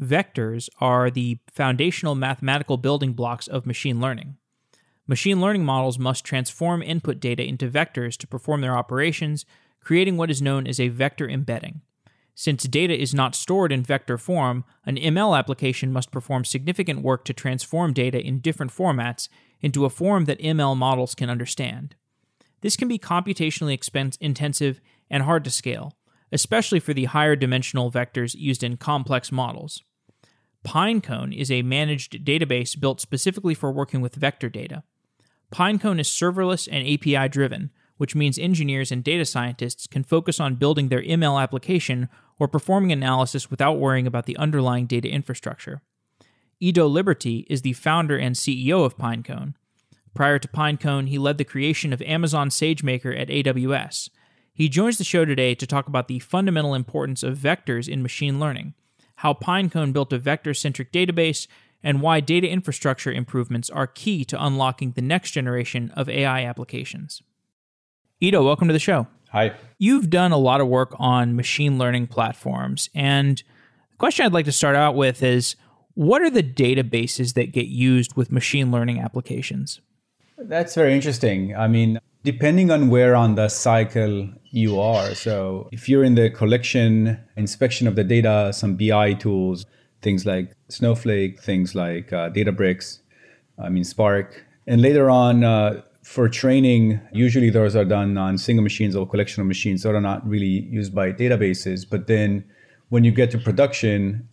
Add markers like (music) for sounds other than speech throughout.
vectors are the foundational mathematical building blocks of machine learning. Machine learning models must transform input data into vectors to perform their operations, creating what is known as a vector embedding. Since data is not stored in vector form, an ML application must perform significant work to transform data in different formats into a form that ML models can understand. This can be computationally expense intensive and hard to scale, especially for the higher dimensional vectors used in complex models. Pinecone is a managed database built specifically for working with vector data. Pinecone is serverless and API driven, which means engineers and data scientists can focus on building their ML application or performing analysis without worrying about the underlying data infrastructure. Edo Liberty is the founder and CEO of Pinecone. Prior to Pinecone, he led the creation of Amazon SageMaker at AWS. He joins the show today to talk about the fundamental importance of vectors in machine learning how Pinecone built a vector centric database, and why data infrastructure improvements are key to unlocking the next generation of AI applications. Edo, welcome to the show. Hi. You've done a lot of work on machine learning platforms. And the question I'd like to start out with is what are the databases that get used with machine learning applications? That's very interesting. I mean, depending on where on the cycle you are. So if you're in the collection, inspection of the data, some BI tools, things like Snowflake, things like uh, Databricks, I mean Spark, and later on uh, for training, usually those are done on single machines or collection of machines, so they're not really used by databases. But then when you get to production,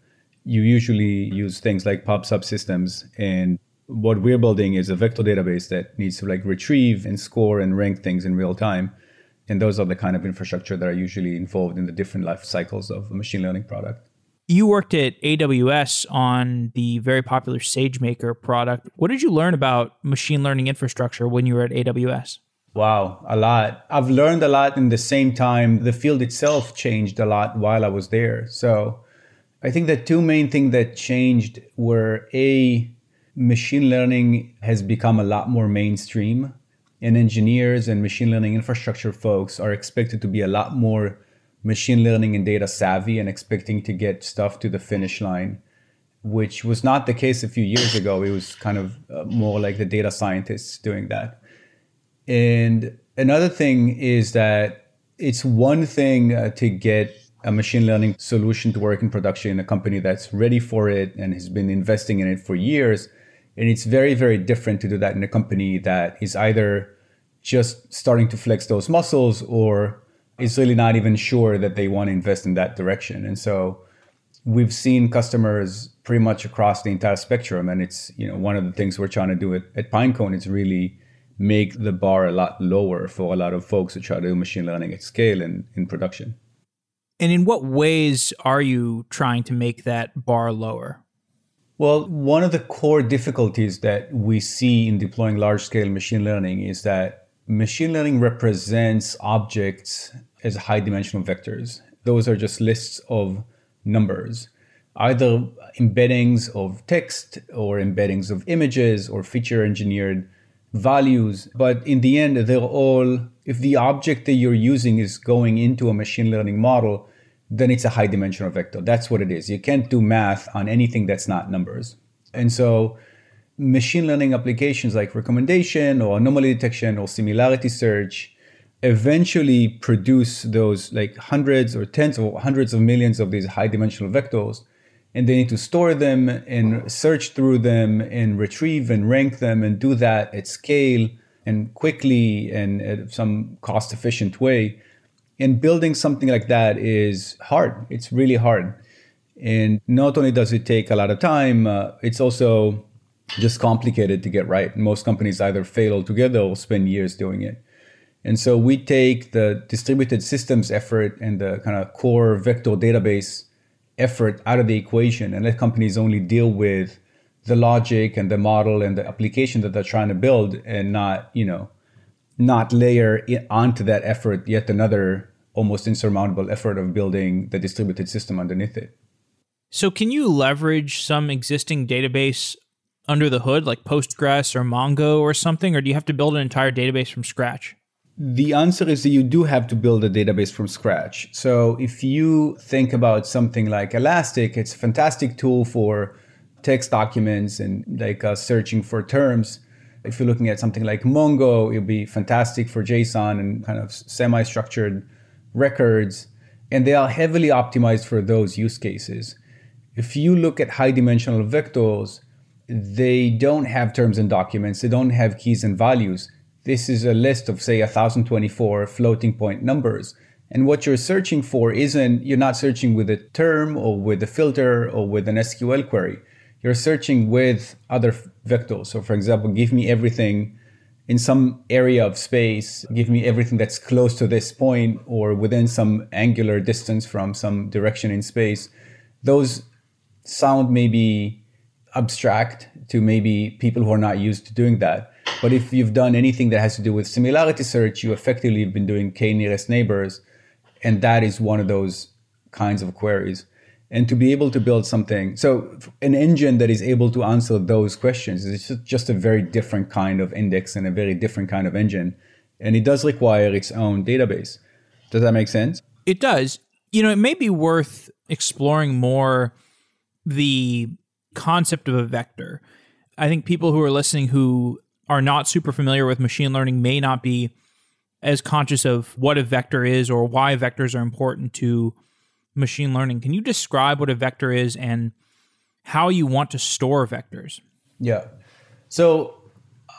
you usually use things like pub subsystems and what we're building is a vector database that needs to like retrieve and score and rank things in real time. And those are the kind of infrastructure that are usually involved in the different life cycles of a machine learning product. You worked at AWS on the very popular SageMaker product. What did you learn about machine learning infrastructure when you were at AWS? Wow, a lot. I've learned a lot in the same time. The field itself changed a lot while I was there. So I think the two main things that changed were A, machine learning has become a lot more mainstream, and engineers and machine learning infrastructure folks are expected to be a lot more machine learning and data savvy and expecting to get stuff to the finish line, which was not the case a few years ago. It was kind of uh, more like the data scientists doing that. And another thing is that it's one thing uh, to get a machine learning solution to work in production in a company that's ready for it and has been investing in it for years and it's very, very different to do that in a company that is either just starting to flex those muscles or is really not even sure that they want to invest in that direction. And so we've seen customers pretty much across the entire spectrum. And it's, you know, one of the things we're trying to do at, at Pinecone is really make the bar a lot lower for a lot of folks who try to do machine learning at scale and in production. And in what ways are you trying to make that bar lower? Well, one of the core difficulties that we see in deploying large scale machine learning is that machine learning represents objects as high dimensional vectors. Those are just lists of numbers, either embeddings of text or embeddings of images or feature engineered values. But in the end, they're all, if the object that you're using is going into a machine learning model, then it's a high dimensional vector. That's what it is. You can't do math on anything that's not numbers. And so machine learning applications like recommendation or anomaly detection or similarity search eventually produce those like hundreds or tens or hundreds of millions of these high dimensional vectors and they need to store them and search through them and retrieve and rank them and do that at scale and quickly and some cost efficient way and building something like that is hard. It's really hard. And not only does it take a lot of time, uh, it's also just complicated to get right. Most companies either fail altogether or spend years doing it. And so we take the distributed systems effort and the kind of core vector database effort out of the equation and let companies only deal with the logic and the model and the application that they're trying to build and not, you know, not layer onto that effort yet another almost insurmountable effort of building the distributed system underneath it. So, can you leverage some existing database under the hood, like Postgres or Mongo or something, or do you have to build an entire database from scratch? The answer is that you do have to build a database from scratch. So if you think about something like Elastic, it's a fantastic tool for text documents and like uh, searching for terms. If you're looking at something like Mongo, it'll be fantastic for JSON and kind of semi-structured records. And they are heavily optimized for those use cases. If you look at high dimensional vectors, they don't have terms and documents, they don't have keys and values. This is a list of, say, 1024 floating point numbers. And what you're searching for isn't, you're not searching with a term or with a filter or with an SQL query. You're searching with other vectors. So, for example, give me everything in some area of space, give me everything that's close to this point or within some angular distance from some direction in space. Those sound maybe abstract to maybe people who are not used to doing that. But if you've done anything that has to do with similarity search, you effectively have been doing k nearest neighbors, and that is one of those kinds of queries. And to be able to build something, so an engine that is able to answer those questions is just a very different kind of index and a very different kind of engine. And it does require its own database. Does that make sense? It does. You know, it may be worth exploring more the concept of a vector. I think people who are listening who are not super familiar with machine learning may not be as conscious of what a vector is or why vectors are important to machine learning. Can you describe what a vector is and how you want to store vectors? Yeah. So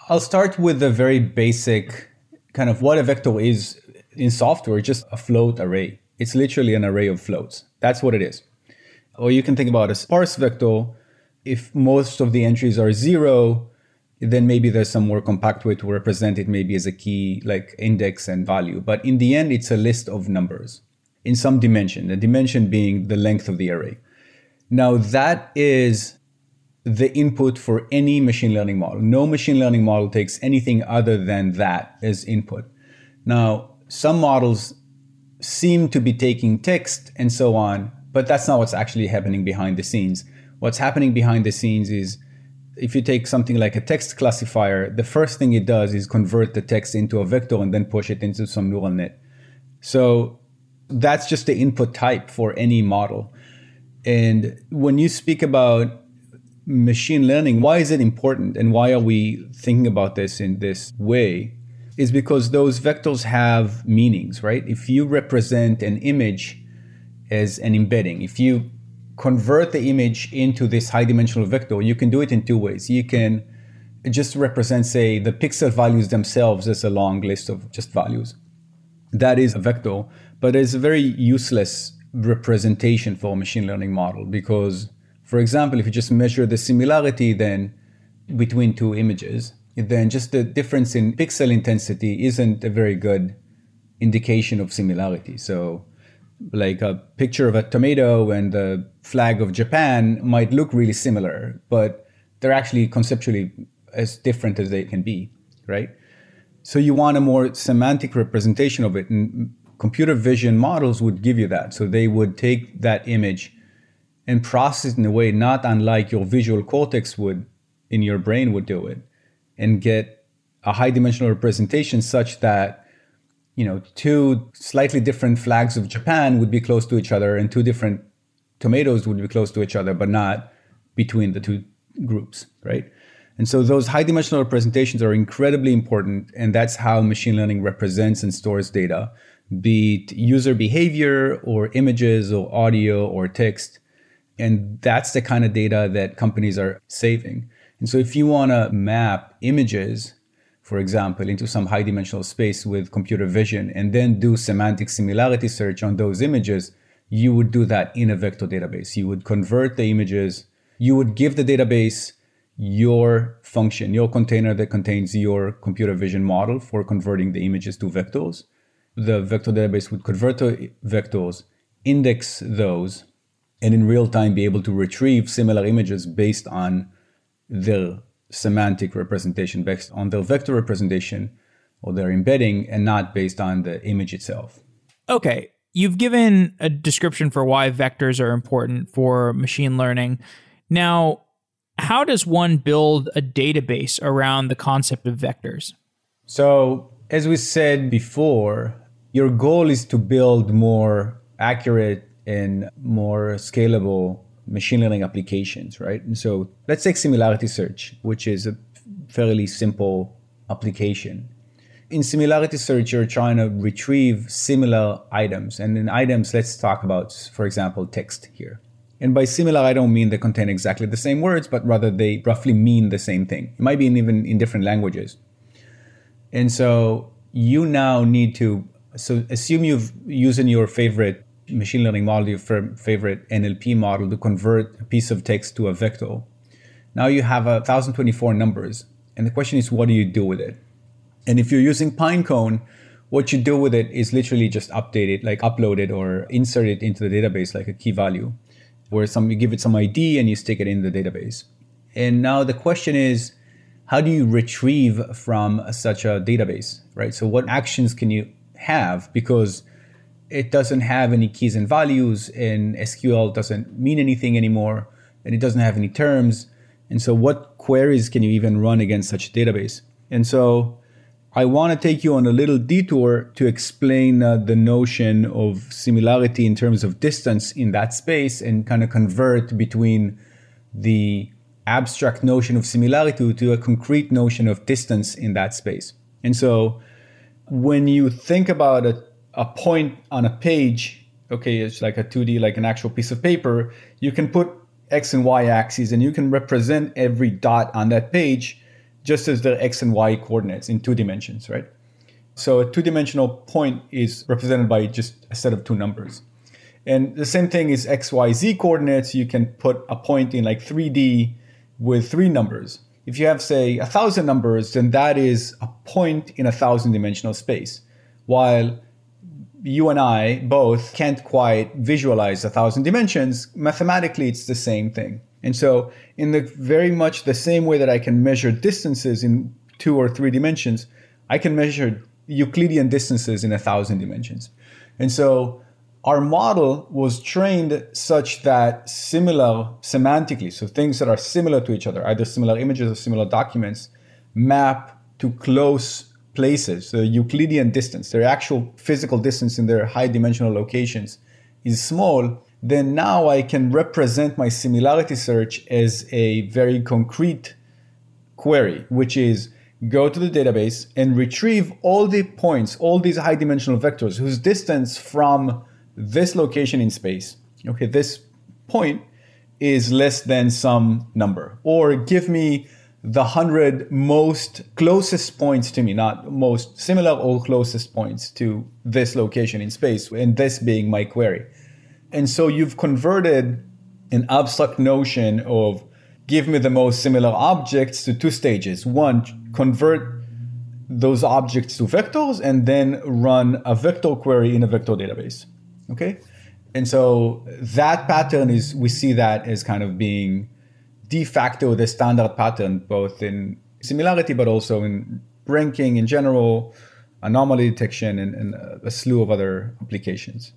I'll start with the very basic kind of what a vector is in software, just a float array. It's literally an array of floats. That's what it is. Or you can think about a sparse vector. If most of the entries are zero, then maybe there's some more compact way to represent it, maybe as a key like index and value. But in the end, it's a list of numbers in some dimension, the dimension being the length of the array. Now, that is the input for any machine learning model. No machine learning model takes anything other than that as input. Now, some models seem to be taking text and so on, but that's not what's actually happening behind the scenes. What's happening behind the scenes is if you take something like a text classifier, the first thing it does is convert the text into a vector and then push it into some neural net. So that's just the input type for any model. And when you speak about machine learning, why is it important and why are we thinking about this in this way? Is because those vectors have meanings, right? If you represent an image as an embedding, if you convert the image into this high dimensional vector, you can do it in two ways. You can just represent, say, the pixel values themselves as a long list of just values. That is a vector but it's a very useless representation for a machine learning model because, for example, if you just measure the similarity then between two images, then just the difference in pixel intensity isn't a very good indication of similarity. So, like a picture of a tomato and the flag of Japan might look really similar, but they're actually conceptually as different as they can be, right? So you want a more semantic representation of it. And computer vision models would give you that. So they would take that image and process it in a way not unlike your visual cortex would in your brain would do it and get a high dimensional representation such that you know two slightly different flags of Japan would be close to each other and two different tomatoes would be close to each other but not between the two groups right and so those high dimensional representations are incredibly important and that's how machine learning represents and stores data be it user behavior or images or audio or text. And that's the kind of data that companies are saving. And so if you want to map images, for example, into some high dimensional space with computer vision and then do semantic similarity search on those images, you would do that in a vector database. You would convert the images, you would give the database your function, your container that contains your computer vision model for converting the images to vectors the vector database would convert to vectors, index those, and in real time be able to retrieve similar images based on their semantic representation, based on their vector representation or their embedding, and not based on the image itself. Okay. You've given a description for why vectors are important for machine learning. Now, how does one build a database around the concept of vectors? So, as we said before, your goal is to build more accurate and more scalable machine learning applications, right? And so let's take similarity search, which is a fairly simple application. In similarity search, you're trying to retrieve similar items. And in items, let's talk about, for example, text here. And by similar, I don't mean they contain exactly the same words, but rather they roughly mean the same thing. It might be in even in different languages. And so you now need to, so assume you've using your favorite machine learning model, your favorite NLP model to convert a piece of text to a vector. Now you have a 1024 numbers. And the question is, what do you do with it? And if you're using Pinecone, what you do with it is literally just update it, like upload it or insert it into the database like a key value, where some you give it some ID and you stick it in the database. And now the question is, how do you retrieve from such a database, right? So what actions can you have because it doesn't have any keys and values and SQL doesn't mean anything anymore and it doesn't have any terms. And so what queries can you even run against such a database? And so I want to take you on a little detour to explain uh, the notion of similarity in terms of distance in that space and kind of convert between the abstract notion of similarity to a concrete notion of distance in that space. And so when you think about a, a point on a page, okay, it's like a 2D, like an actual piece of paper, you can put X and Y axes and you can represent every dot on that page just as the x and y coordinates in two dimensions, right? So a two dimensional point is represented by just a set of two numbers. And the same thing is x, y, z coordinates. You can put a point in like 3D with three numbers. If you have, say, a thousand numbers, then that is a point in a thousand dimensional space. While you and I both can't quite visualize a thousand dimensions, mathematically it's the same thing. And so, in the very much the same way that I can measure distances in two or three dimensions, I can measure Euclidean distances in a thousand dimensions. And so, our model was trained such that similar semantically, so things that are similar to each other, either similar images or similar documents, map to close places. The Euclidean distance, their actual physical distance in their high dimensional locations, is small then now I can represent my similarity search as a very concrete query, which is go to the database and retrieve all the points, all these high dimensional vectors whose distance from this location in space, okay, this point is less than some number. Or give me the 100 most closest points to me, not most similar or closest points to this location in space, and this being my query. And so you've converted an abstract notion of give me the most similar objects to two stages. One, convert those objects to vectors and then run a vector query in a vector database. Okay? And so that pattern is, we see that as kind of being de facto the standard pattern, both in similarity, but also in ranking in general, anomaly detection, and, and a slew of other applications.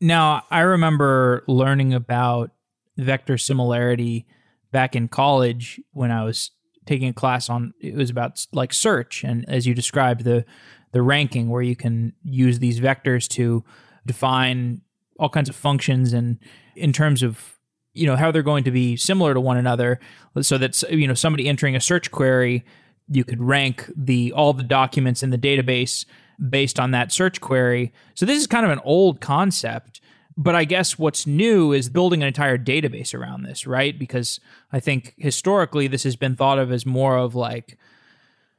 Now, I remember learning about vector similarity back in college when I was taking a class on it was about like search and as you described the the ranking where you can use these vectors to define all kinds of functions and in terms of you know how they're going to be similar to one another so that you know somebody entering a search query you could rank the all the documents in the database based on that search query. So this is kind of an old concept. But I guess what's new is building an entire database around this, right? Because I think historically this has been thought of as more of like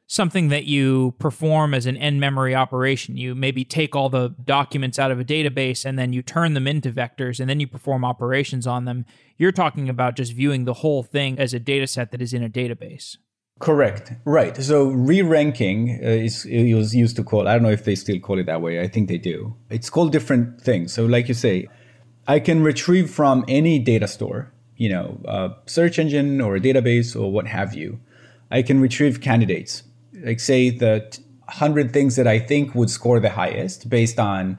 something that you perform as an in memory operation. You maybe take all the documents out of a database and then you turn them into vectors and then you perform operations on them. You're talking about just viewing the whole thing as a data set that is in a database. Correct. Right. So re-ranking uh, is was used to call. I don't know if they still call it that way. I think they do. It's called different things. So, like you say, I can retrieve from any data store, you know, a search engine or a database or what have you. I can retrieve candidates. Like say the hundred things that I think would score the highest based on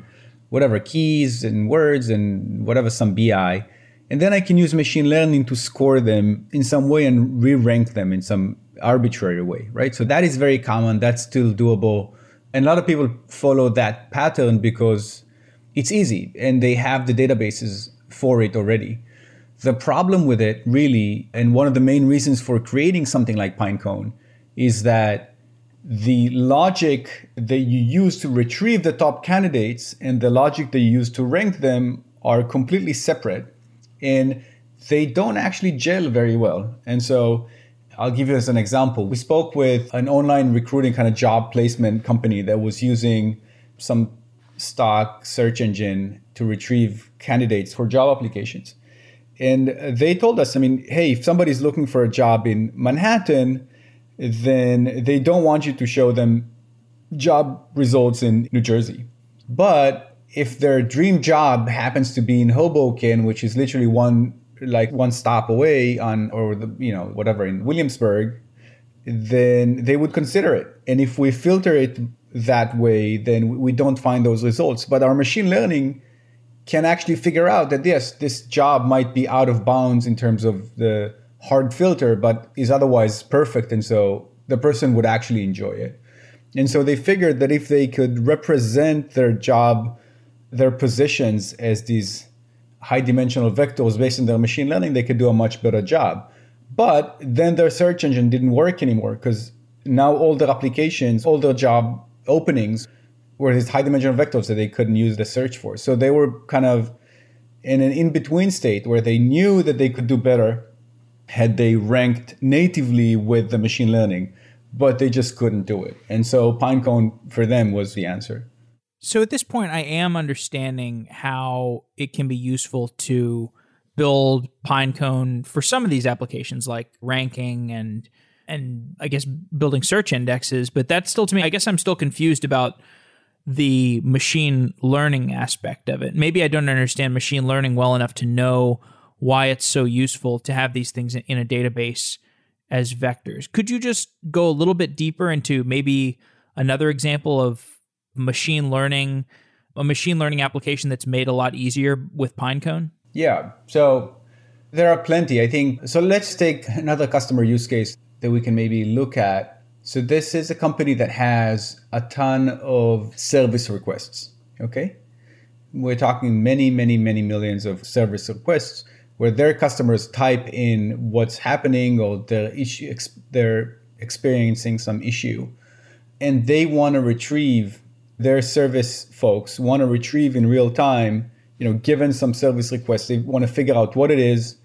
whatever keys and words and whatever some BI. And then I can use machine learning to score them in some way and re-rank them in some arbitrary way, right? So that is very common. That's still doable And a lot of people follow that pattern because it's easy and they have the databases for it already. The problem with it, really, and one of the main reasons for creating something like Pinecone, is that the logic that you use to retrieve the top candidates and the logic that you use to rank them are completely separate and they don't actually gel very well. And so I'll give you as an example. We spoke with an online recruiting kind of job placement company that was using some stock search engine to retrieve candidates for job applications. And they told us, I mean, hey, if somebody's looking for a job in Manhattan, then they don't want you to show them job results in New Jersey. But if their dream job happens to be in Hoboken, which is literally one like one stop away on or the you know whatever in Williamsburg, then they would consider it. And if we filter it that way, then we don't find those results. But our machine learning can actually figure out that yes, this job might be out of bounds in terms of the hard filter, but is otherwise perfect. And so the person would actually enjoy it. And so they figured that if they could represent their job, their positions as these high dimensional vectors based on their machine learning, they could do a much better job. But then their search engine didn't work anymore because now all their applications, all their job openings were these high dimensional vectors that they couldn't use the search for. So they were kind of in an in between state where they knew that they could do better had they ranked natively with the machine learning, but they just couldn't do it. And so Pinecone for them was the answer. So at this point, I am understanding how it can be useful to build Pinecone for some of these applications, like ranking and and I guess building search indexes. But that's still to me, I guess I'm still confused about the machine learning aspect of it. Maybe I don't understand machine learning well enough to know why it's so useful to have these things in a database as vectors. Could you just go a little bit deeper into maybe another example of machine learning, a machine learning application that's made a lot easier with Pinecone? Yeah. So there are plenty. I think so let's take another customer use case that we can maybe look at. So this is a company that has a ton of service requests, okay? We're talking many, many, many millions of service requests where their customers type in what's happening or their issue they're experiencing some issue and they want to retrieve their service folks want to retrieve in real time, you know, given some service requests, they want to figure out what it is,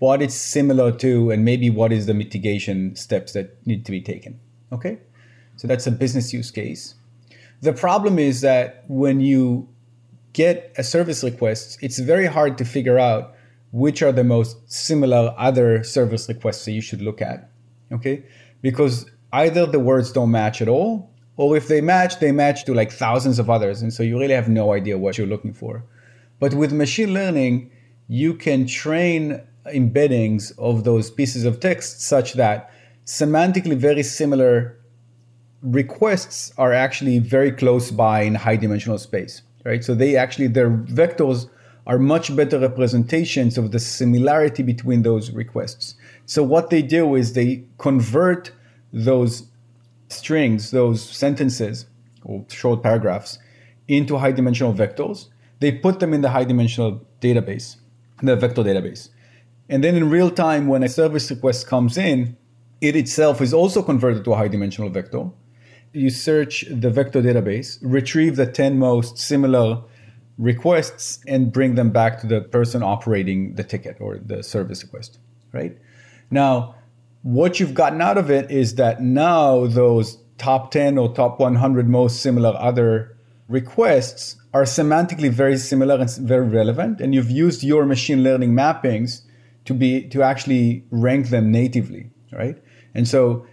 what it's similar to, and maybe what is the mitigation steps that need to be taken. Okay? So that's a business use case. The problem is that when you get a service request, it's very hard to figure out which are the most similar other service requests that you should look at. Okay? Because either the words don't match at all, or if they match, they match to like thousands of others. And so you really have no idea what you're looking for. But with machine learning, you can train embeddings of those pieces of text such that semantically very similar requests are actually very close by in high dimensional space, right? So they actually, their vectors are much better representations of the similarity between those requests. So what they do is they convert those strings, those sentences or short paragraphs, into high dimensional vectors. They put them in the high dimensional database, the vector database. And then in real time, when a service request comes in, it itself is also converted to a high dimensional vector. You search the vector database, retrieve the 10 most similar requests, and bring them back to the person operating the ticket or the service request, right? Now, what you've gotten out of it is that now those top 10 or top 100 most similar other requests are semantically very similar and very relevant and you've used your machine learning mappings to be to actually rank them natively right and so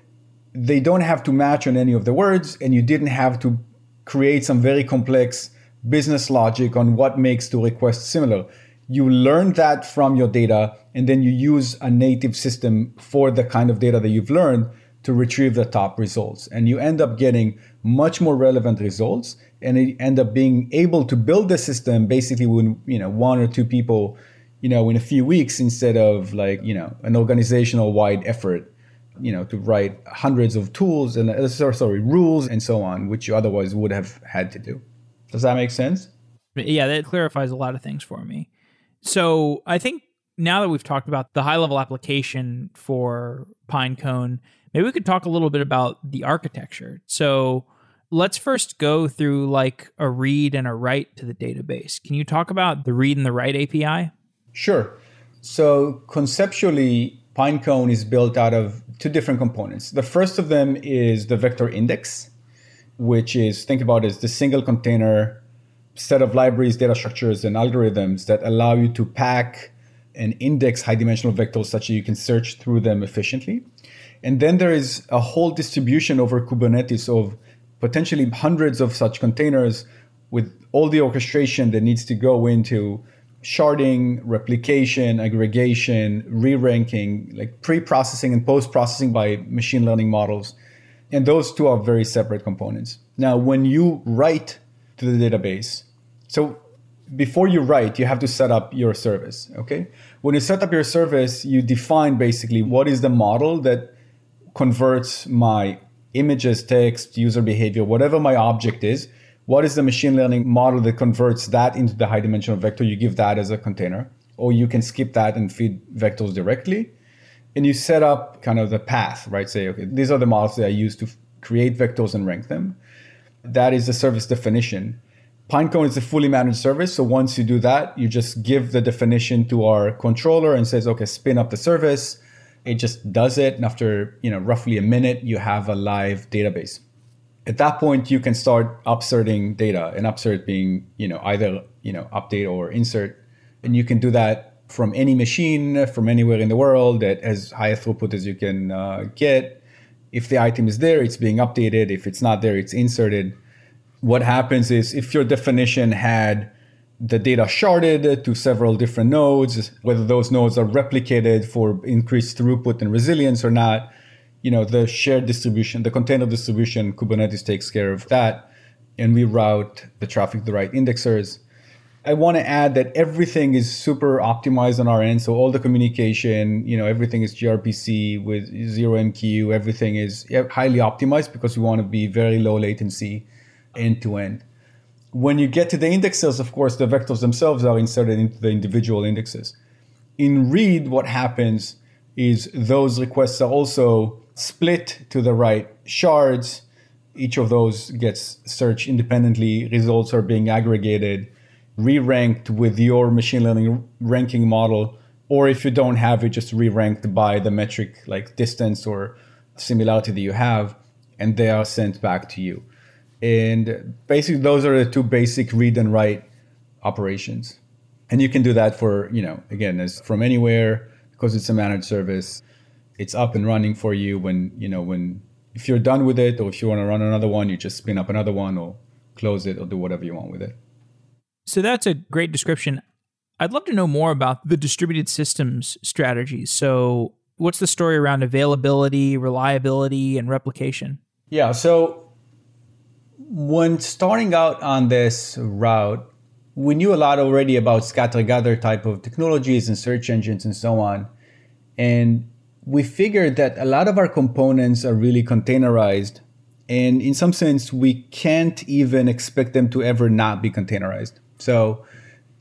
they don't have to match on any of the words and you didn't have to create some very complex business logic on what makes the request similar you learn that from your data and then you use a native system for the kind of data that you've learned to retrieve the top results and you end up getting much more relevant results and you end up being able to build the system basically when you know one or two people you know in a few weeks instead of like you know an organizational wide effort you know, to write hundreds of tools and uh, sorry, rules and so on, which you otherwise would have had to do. Does that make sense? Yeah, that clarifies a lot of things for me. So I think now that we've talked about the high level application for Pinecone, maybe we could talk a little bit about the architecture. So let's first go through like a read and a write to the database. Can you talk about the read and the write API? Sure. So conceptually, Pinecone is built out of two different components. The first of them is the vector index, which is think about it as the single container set of libraries, data structures, and algorithms that allow you to pack and index high dimensional vectors such that you can search through them efficiently. And then there is a whole distribution over Kubernetes of potentially hundreds of such containers with all the orchestration that needs to go into sharding, replication, aggregation, re-ranking, like pre-processing and post-processing by machine learning models. And those two are very separate components. Now, when you write to the database, so before you write, you have to set up your service, okay? When you set up your service, you define basically what is the model that converts my images, text, user behavior, whatever my object is, what is the machine learning model that converts that into the high dimensional vector? You give that as a container, or you can skip that and feed vectors directly. And you set up kind of the path, right? Say, okay, these are the models that I use to create vectors and rank them. That is the service definition. Pinecone is a fully managed service. So once you do that, you just give the definition to our controller and says, okay, spin up the service it just does it. And after, you know, roughly a minute, you have a live database. At that point, you can start upserting data and upsert being, you know, either, you know, update or insert. And you can do that from any machine, from anywhere in the world at as high a throughput as you can uh, get. If the item is there, it's being updated. If it's not there, it's inserted. What happens is if your definition had the data sharded to several different nodes, whether those nodes are replicated for increased throughput and resilience or not. You know, the shared distribution, the container distribution, Kubernetes takes care of that. And we route the traffic to the right indexers. I want to add that everything is super optimized on our end. So all the communication, you know, everything is gRPC with zero MQ. Everything is highly optimized because we want to be very low latency end to end when you get to the indexes, of course, the vectors themselves are inserted into the individual indexes. In read, what happens is those requests are also split to the right shards. Each of those gets searched independently. Results are being aggregated, re ranked with your machine learning ranking model. Or if you don't have it, just re ranked by the metric like distance or similarity that you have, and they are sent back to you. And basically, those are the two basic read and write operations. And you can do that for, you know, again, as from anywhere because it's a managed service. It's up and running for you when, you know, when if you're done with it or if you want to run another one, you just spin up another one or close it or do whatever you want with it. So that's a great description. I'd love to know more about the distributed systems strategies. So, what's the story around availability, reliability, and replication? Yeah. So, when starting out on this route, we knew a lot already about scatter gather type of technologies and search engines and so on. And we figured that a lot of our components are really containerized. And in some sense, we can't even expect them to ever not be containerized. So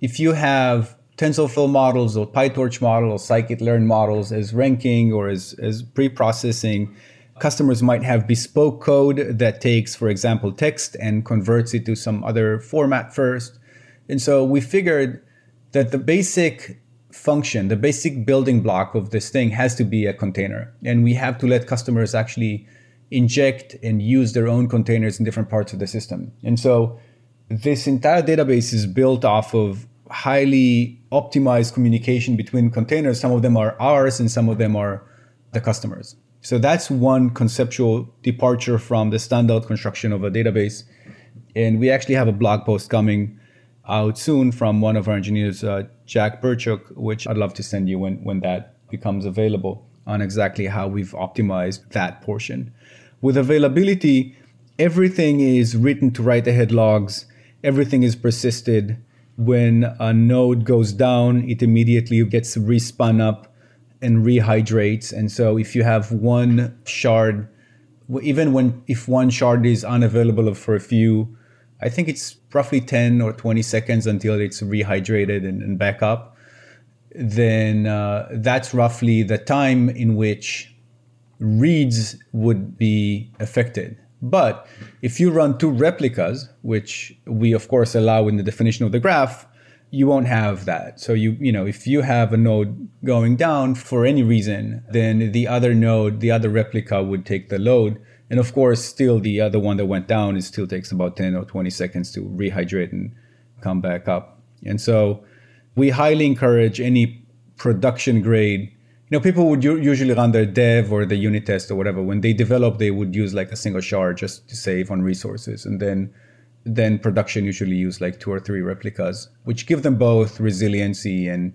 if you have TensorFlow models or PyTorch models, or scikit-learn models as ranking or as, as pre-processing, Customers might have bespoke code that takes, for example, text and converts it to some other format first. And so we figured that the basic function, the basic building block of this thing has to be a container. And we have to let customers actually inject and use their own containers in different parts of the system. And so this entire database is built off of highly optimized communication between containers. Some of them are ours and some of them are the customers. So that's one conceptual departure from the standard construction of a database. And we actually have a blog post coming out soon from one of our engineers, uh, Jack Berchuk, which I'd love to send you when, when that becomes available on exactly how we've optimized that portion. With availability, everything is written to write ahead logs, everything is persisted. When a node goes down, it immediately gets respun up and rehydrates. And so if you have one shard, even when if one shard is unavailable for a few, I think it's roughly 10 or 20 seconds until it's rehydrated and, and back up, then uh, that's roughly the time in which reads would be affected. But if you run two replicas, which we of course allow in the definition of the graph, you won't have that. So you you know if you have a node going down for any reason, then the other node, the other replica would take the load. And of course, still the other one that went down, it still takes about 10 or 20 seconds to rehydrate and come back up. And so we highly encourage any production grade you know, people would usually run their dev or the unit test or whatever. When they develop, they would use like a single shard just to save on resources, and then then production usually use like two or three replicas, which give them both resiliency and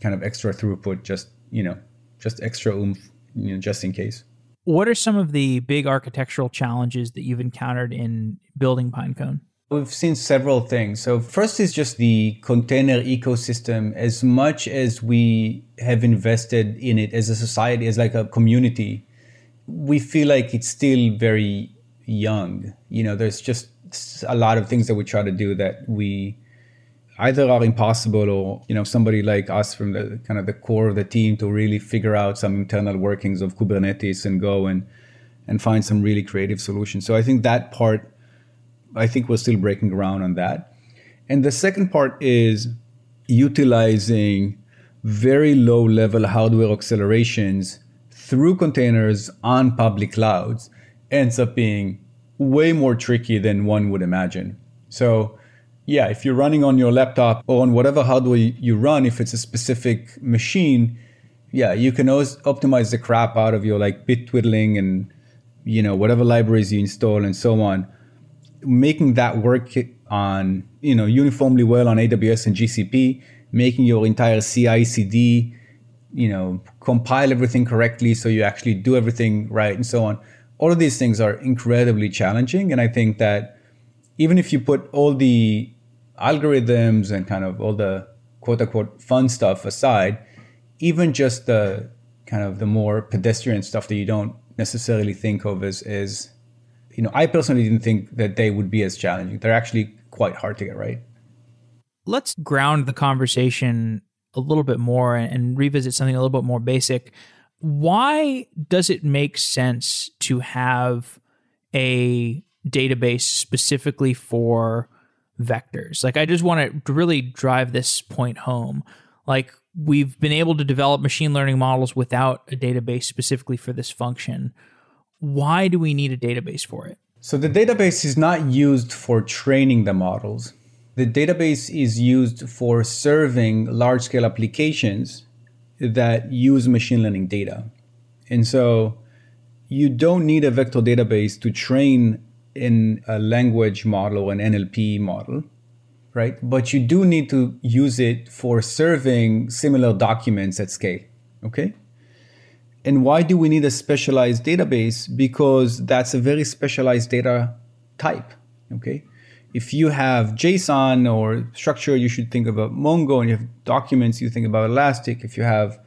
kind of extra throughput. Just you know, just extra oomph, you know, just in case. What are some of the big architectural challenges that you've encountered in building Pinecone? We've seen several things. So, first is just the container ecosystem. As much as we have invested in it as a society, as like a community, we feel like it's still very young. You know, there's just a lot of things that we try to do that we either are impossible or you know somebody like us from the kind of the core of the team to really figure out some internal workings of kubernetes and go and and find some really creative solutions so i think that part I think we're still breaking ground on that. And the second part is utilizing very low level hardware accelerations through containers on public clouds ends up being way more tricky than one would imagine. So, yeah, if you're running on your laptop or on whatever hardware you run, if it's a specific machine, yeah, you can always optimize the crap out of your like bit twiddling and you know whatever libraries you install and so on making that work on you know uniformly well on AWS and GCP, making your entire CI/CD, you know, compile everything correctly so you actually do everything right and so on. All of these things are incredibly challenging, and I think that even if you put all the algorithms and kind of all the quote unquote fun stuff aside, even just the kind of the more pedestrian stuff that you don't necessarily think of as as you know, I personally didn't think that they would be as challenging. They're actually quite hard to get right. Let's ground the conversation a little bit more and revisit something a little bit more basic. Why does it make sense to have a database specifically for vectors? Like, I just want to really drive this point home. Like, we've been able to develop machine learning models without a database specifically for this function why do we need a database for it? So the database is not used for training the models. The database is used for serving large scale applications that use machine learning data. And so you don't need a vector database to train in a language model or an NLP model, right? But you do need to use it for serving similar documents at scale, okay? And why do we need a specialized database? Because that's a very specialized data type. Okay. If you have JSON or structure, you should think about Mongo, and you have documents, you think about Elastic. If you have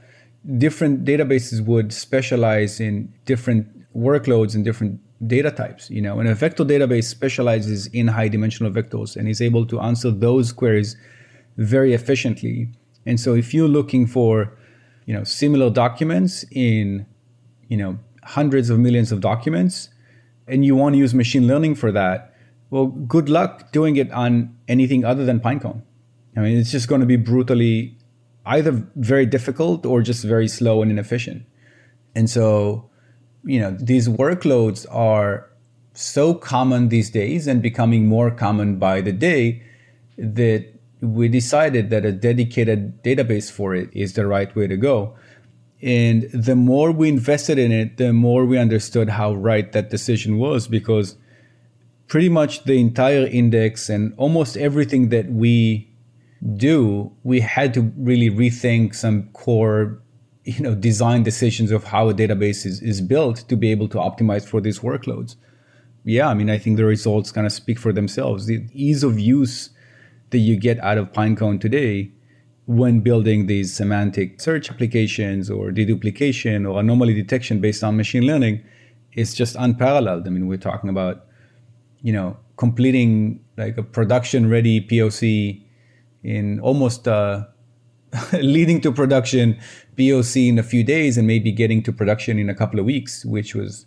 different databases would specialize in different workloads and different data types, you know, and a vector database specializes in high dimensional vectors and is able to answer those queries very efficiently. And so if you're looking for you know similar documents in you know hundreds of millions of documents and you want to use machine learning for that well good luck doing it on anything other than pinecone. I mean it's just going to be brutally either very difficult or just very slow and inefficient. And so you know these workloads are so common these days and becoming more common by the day that we decided that a dedicated database for it is the right way to go. And the more we invested in it, the more we understood how right that decision was because pretty much the entire index and almost everything that we do, we had to really rethink some core you know design decisions of how a database is, is built to be able to optimize for these workloads yeah i mean i think the results kind of speak for themselves the ease of use that you get out of Pinecone today when building these semantic search applications or deduplication or anomaly detection based on machine learning is just unparalleled. I mean, we're talking about, you know, completing like a production ready POC in almost uh, (laughs) leading to production POC in a few days and maybe getting to production in a couple of weeks, which was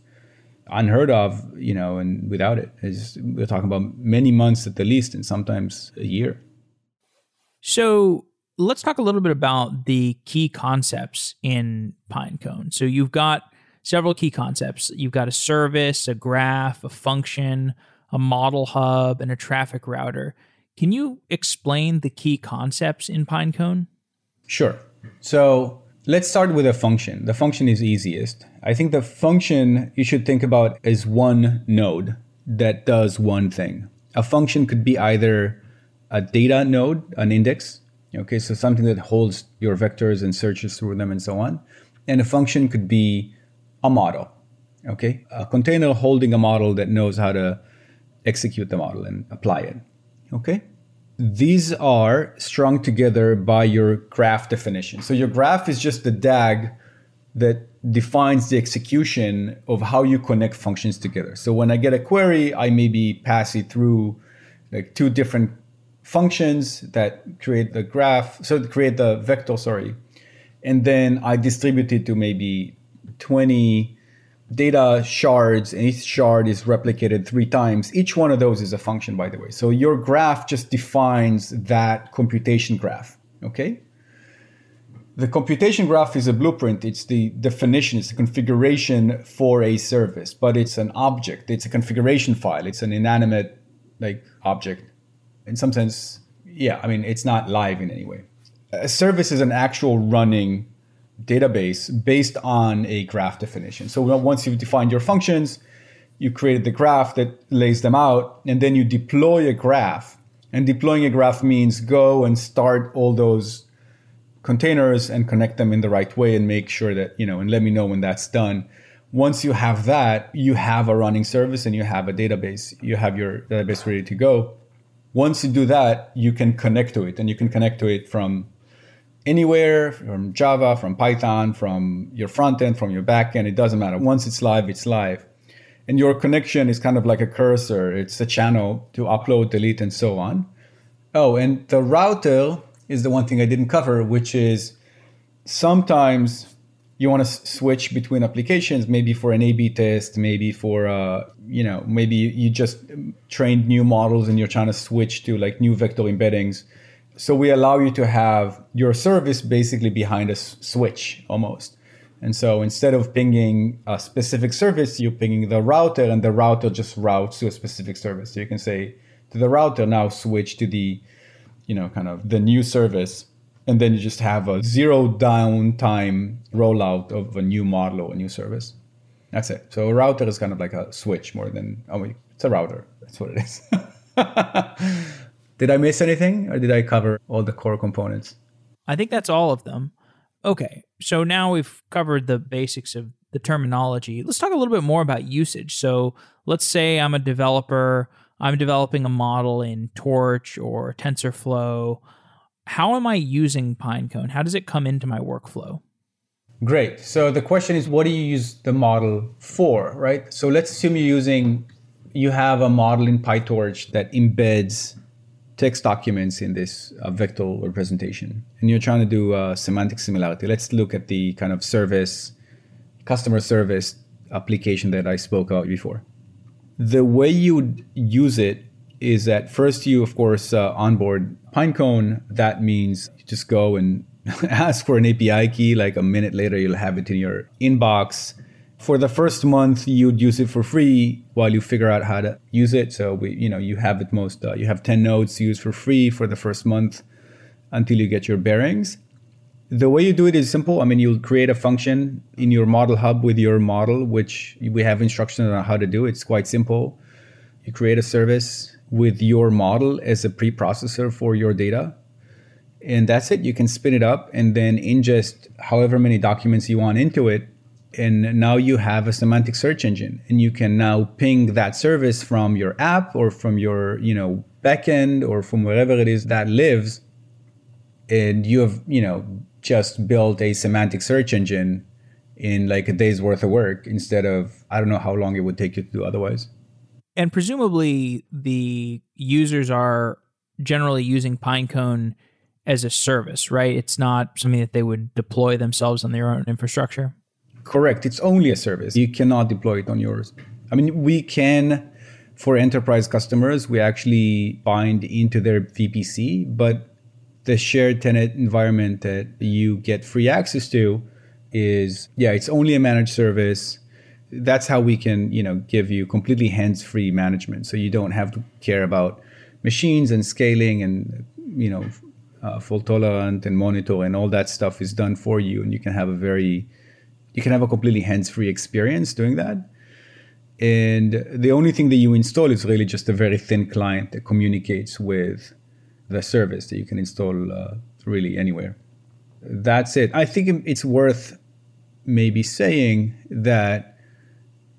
unheard of, you know, and without it, it's, we're talking about many months at the least, and sometimes a year. So let's talk a little bit about the key concepts in Pinecone. So you've got several key concepts. You've got a service, a graph, a function, a model hub, and a traffic router. Can you explain the key concepts in Pinecone? Sure. So let's start with a function. The function is easiest. I think the function you should think about is one node that does one thing. A function could be either a data node, an index, okay, so something that holds your vectors and searches through them and so on. And a function could be a model, okay, a container holding a model that knows how to execute the model and apply it, okay? These are strung together by your graph definition. So your graph is just the DAG that defines the execution of how you connect functions together. So when I get a query, I maybe pass it through like two different functions that create the graph, so create the vector, sorry. And then I distribute it to maybe 20 data shards, and each shard is replicated three times. Each one of those is a function, by the way. So your graph just defines that computation graph, okay? The computation graph is a blueprint. It's the definition, it's the configuration for a service, but it's an object. It's a configuration file. It's an inanimate like object. In some sense, yeah, I mean, it's not live in any way. A service is an actual running database based on a graph definition. So once you've defined your functions, you created the graph that lays them out, and then you deploy a graph. And deploying a graph means go and start all those containers and connect them in the right way and make sure that, you know, and let me know when that's done. Once you have that, you have a running service and you have a database. You have your database ready to go. Once you do that, you can connect to it and you can connect to it from anywhere from Java, from Python, from your front end, from your back end. It doesn't matter. Once it's live, it's live. And your connection is kind of like a cursor, it's a channel to upload, delete, and so on. Oh, and the router is the one thing I didn't cover, which is sometimes you want to switch between applications, maybe for an A/B test, maybe for uh, you know, maybe you just trained new models and you're trying to switch to like new vector embeddings. So we allow you to have your service basically behind a switch almost. And so instead of pinging a specific service, you're pinging the router, and the router just routes to a specific service. So you can say to the router now switch to the you know, kind of the new service. And then you just have a zero downtime rollout of a new model or a new service. That's it. So a router is kind of like a switch more than, oh, mean, it's a router. That's what it is. (laughs) did I miss anything or did I cover all the core components? I think that's all of them. Okay. So now we've covered the basics of the terminology. Let's talk a little bit more about usage. So let's say I'm a developer I'm developing a model in Torch or TensorFlow. How am I using Pinecone? How does it come into my workflow? Great. So the question is, what do you use the model for, right? So let's assume you're using, you have a model in PyTorch that embeds text documents in this uh, vector representation, and you're trying to do a semantic similarity. Let's look at the kind of service, customer service application that I spoke about before the way you would use it is that first you of course uh, onboard pinecone. That means you just go and (laughs) ask for an api key. Like a minute later you'll have it in your inbox. For the first month you'd use it for free while you figure out how to use it. So we you know you have it most uh, you have 10 nodes to use for free for the first month until you get your bearings the way you do it is simple. I mean, you'll create a function in your model hub with your model, which we have instructions on how to do. It's quite simple. You create a service with your model as a preprocessor for your data. And that's it. You can spin it up and then ingest however many documents you want into it. And now you have a semantic search engine. And you can now ping that service from your app or from your, you know, backend or from wherever it is that lives and you have you know just built a semantic search engine in like a day's worth of work instead of I don't know how long it would take you to do otherwise. And presumably the users are generally using Pinecone as a service, right? It's not something that they would deploy themselves on their own infrastructure. Correct. It's only a service. You cannot deploy it on yours. I mean, we can for enterprise customers, we actually bind into their VPC, but the shared tenant environment that you get free access to is yeah, it's only a managed service. That's how we can, you know, give you completely hands-free management. So you don't have to care about machines and scaling and you know uh, fault tolerant and monitor and all that stuff is done for you and you can have a very you can have a completely hands-free experience doing that and the only thing that you install is really just a very thin client that communicates with the service that you can install uh, really anywhere. That's it. I think it's worth maybe saying that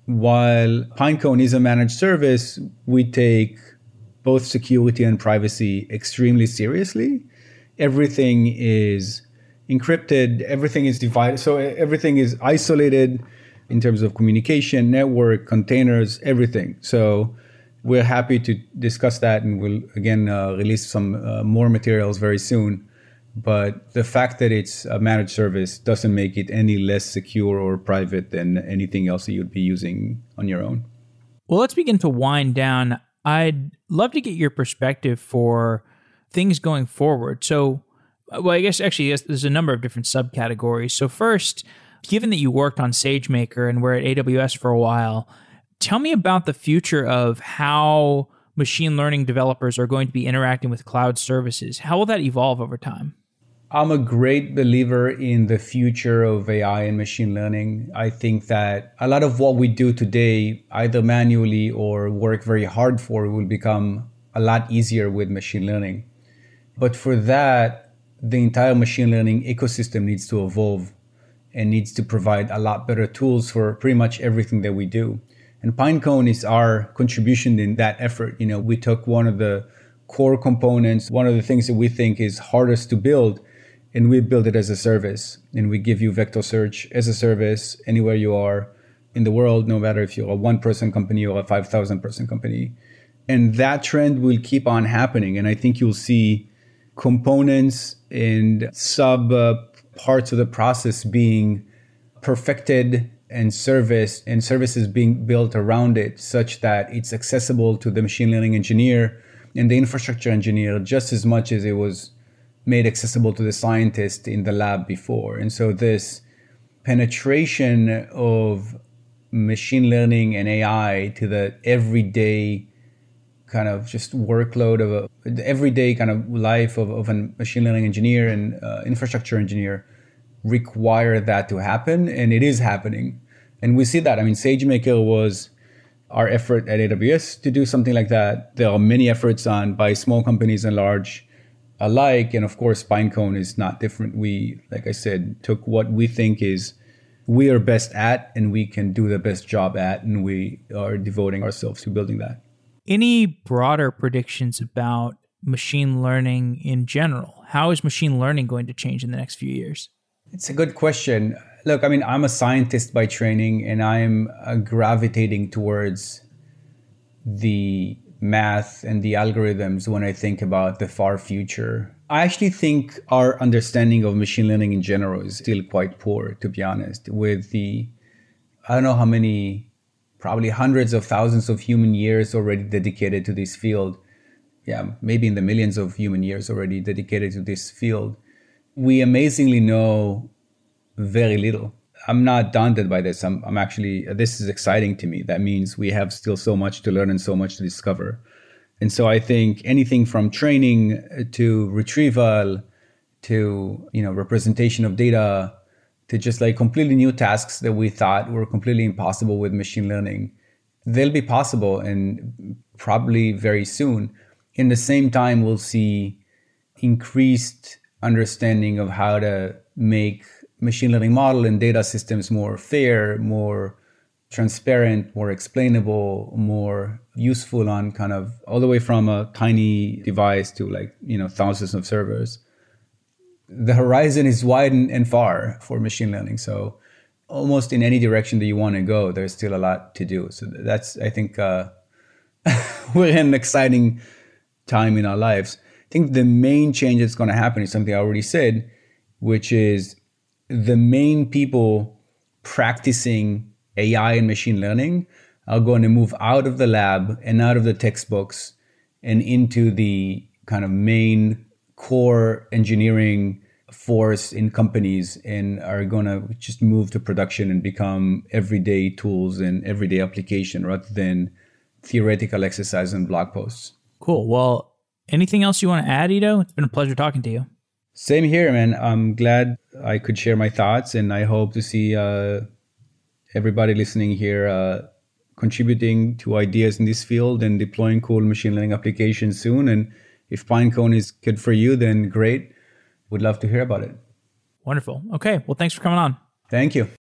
while Pinecone is a managed service, we take both security and privacy extremely seriously. Everything is encrypted, everything is divided, so everything is isolated in terms of communication, network, containers, everything. So we're happy to discuss that, and we'll again uh, release some uh, more materials very soon. But the fact that it's a managed service doesn't make it any less secure or private than anything else that you'd be using on your own. Well, let's begin to wind down. I'd love to get your perspective for things going forward. So, well, I guess actually there's a number of different subcategories. So, first, given that you worked on SageMaker and were at AWS for a while, tell me about the future of how machine learning developers are going to be interacting with cloud services. How will that evolve over time? I'm a great believer in the future of AI and machine learning. I think that a lot of what we do today, either manually or work very hard for, will become a lot easier with machine learning. But for that, the entire machine learning ecosystem needs to evolve and needs to provide a lot better tools for pretty much everything that we do. And Pinecone is our contribution in that effort. You know, we took one of the core components, one of the things that we think is hardest to build, and we build it as a service. And we give you vector search as a service anywhere you are in the world, no matter if you're a one person company or a 5,000 person company. And that trend will keep on happening. And I think you'll see components and sub uh, parts of the process being perfected and service and services being built around it such that it's accessible to the machine learning engineer and the infrastructure engineer just as much as it was made accessible to the scientist in the lab before. And so this penetration of machine learning and AI to the everyday kind of just workload of a, the everyday kind of life of, of a machine learning engineer and uh, infrastructure engineer require that to happen, and it is happening. And we see that. I mean, SageMaker was our effort at AWS to do something like that. There are many efforts on by small companies and large alike, and of course, Pinecone is not different. We, like I said, took what we think is we are best at, and we can do the best job at, and we are devoting ourselves to building that. Any broader predictions about machine learning in general? How is machine learning going to change in the next few years? It's a good question. Look, I mean, I'm a scientist by training, and I'm uh, gravitating towards the math and the algorithms when I think about the far future. I actually think our understanding of machine learning in general is still quite poor, to be honest. With the, I don't know how many, probably hundreds of thousands of human years already dedicated to this field. Yeah, maybe in the millions of human years already dedicated to this field we amazingly know very little. I'm not daunted by this. I'm, I'm actually, this is exciting to me. That means we have still so much to learn and so much to discover. And so I think anything from training uh, to retrieval to, you know, representation of data to just like completely new tasks that we thought were completely impossible with machine learning, they'll be possible and probably very soon. In the same time, we'll see increased understanding of how to make machine learning model and data systems more fair, more transparent, more explainable, more useful on kind of all the way from a tiny device to like, you know, thousands of servers. the horizon is wide and, far for machine learning. So almost in any direction that you want to go, there's still a lot to do. So that's, I think, uh, (laughs) we're in an exciting time in our lives. I think the main change that's going to happen is something I already said, which is the main people practicing AI and machine learning are going to move out of the lab and out of the textbooks and into the kind of main core engineering force in companies and are going to just move to production and become everyday tools and everyday application rather than theoretical exercise and blog posts. Cool. Well, anything else you want to add, Edo? It's been a pleasure talking to you. Same here, man. I'm glad I could share my thoughts, and I hope to see uh, everybody listening here uh, contributing to ideas in this field and deploying cool machine learning applications soon. And if Pinecone is good for you, then great. Would love to hear about it. Wonderful. Okay. Well, thanks for coming on. Thank you.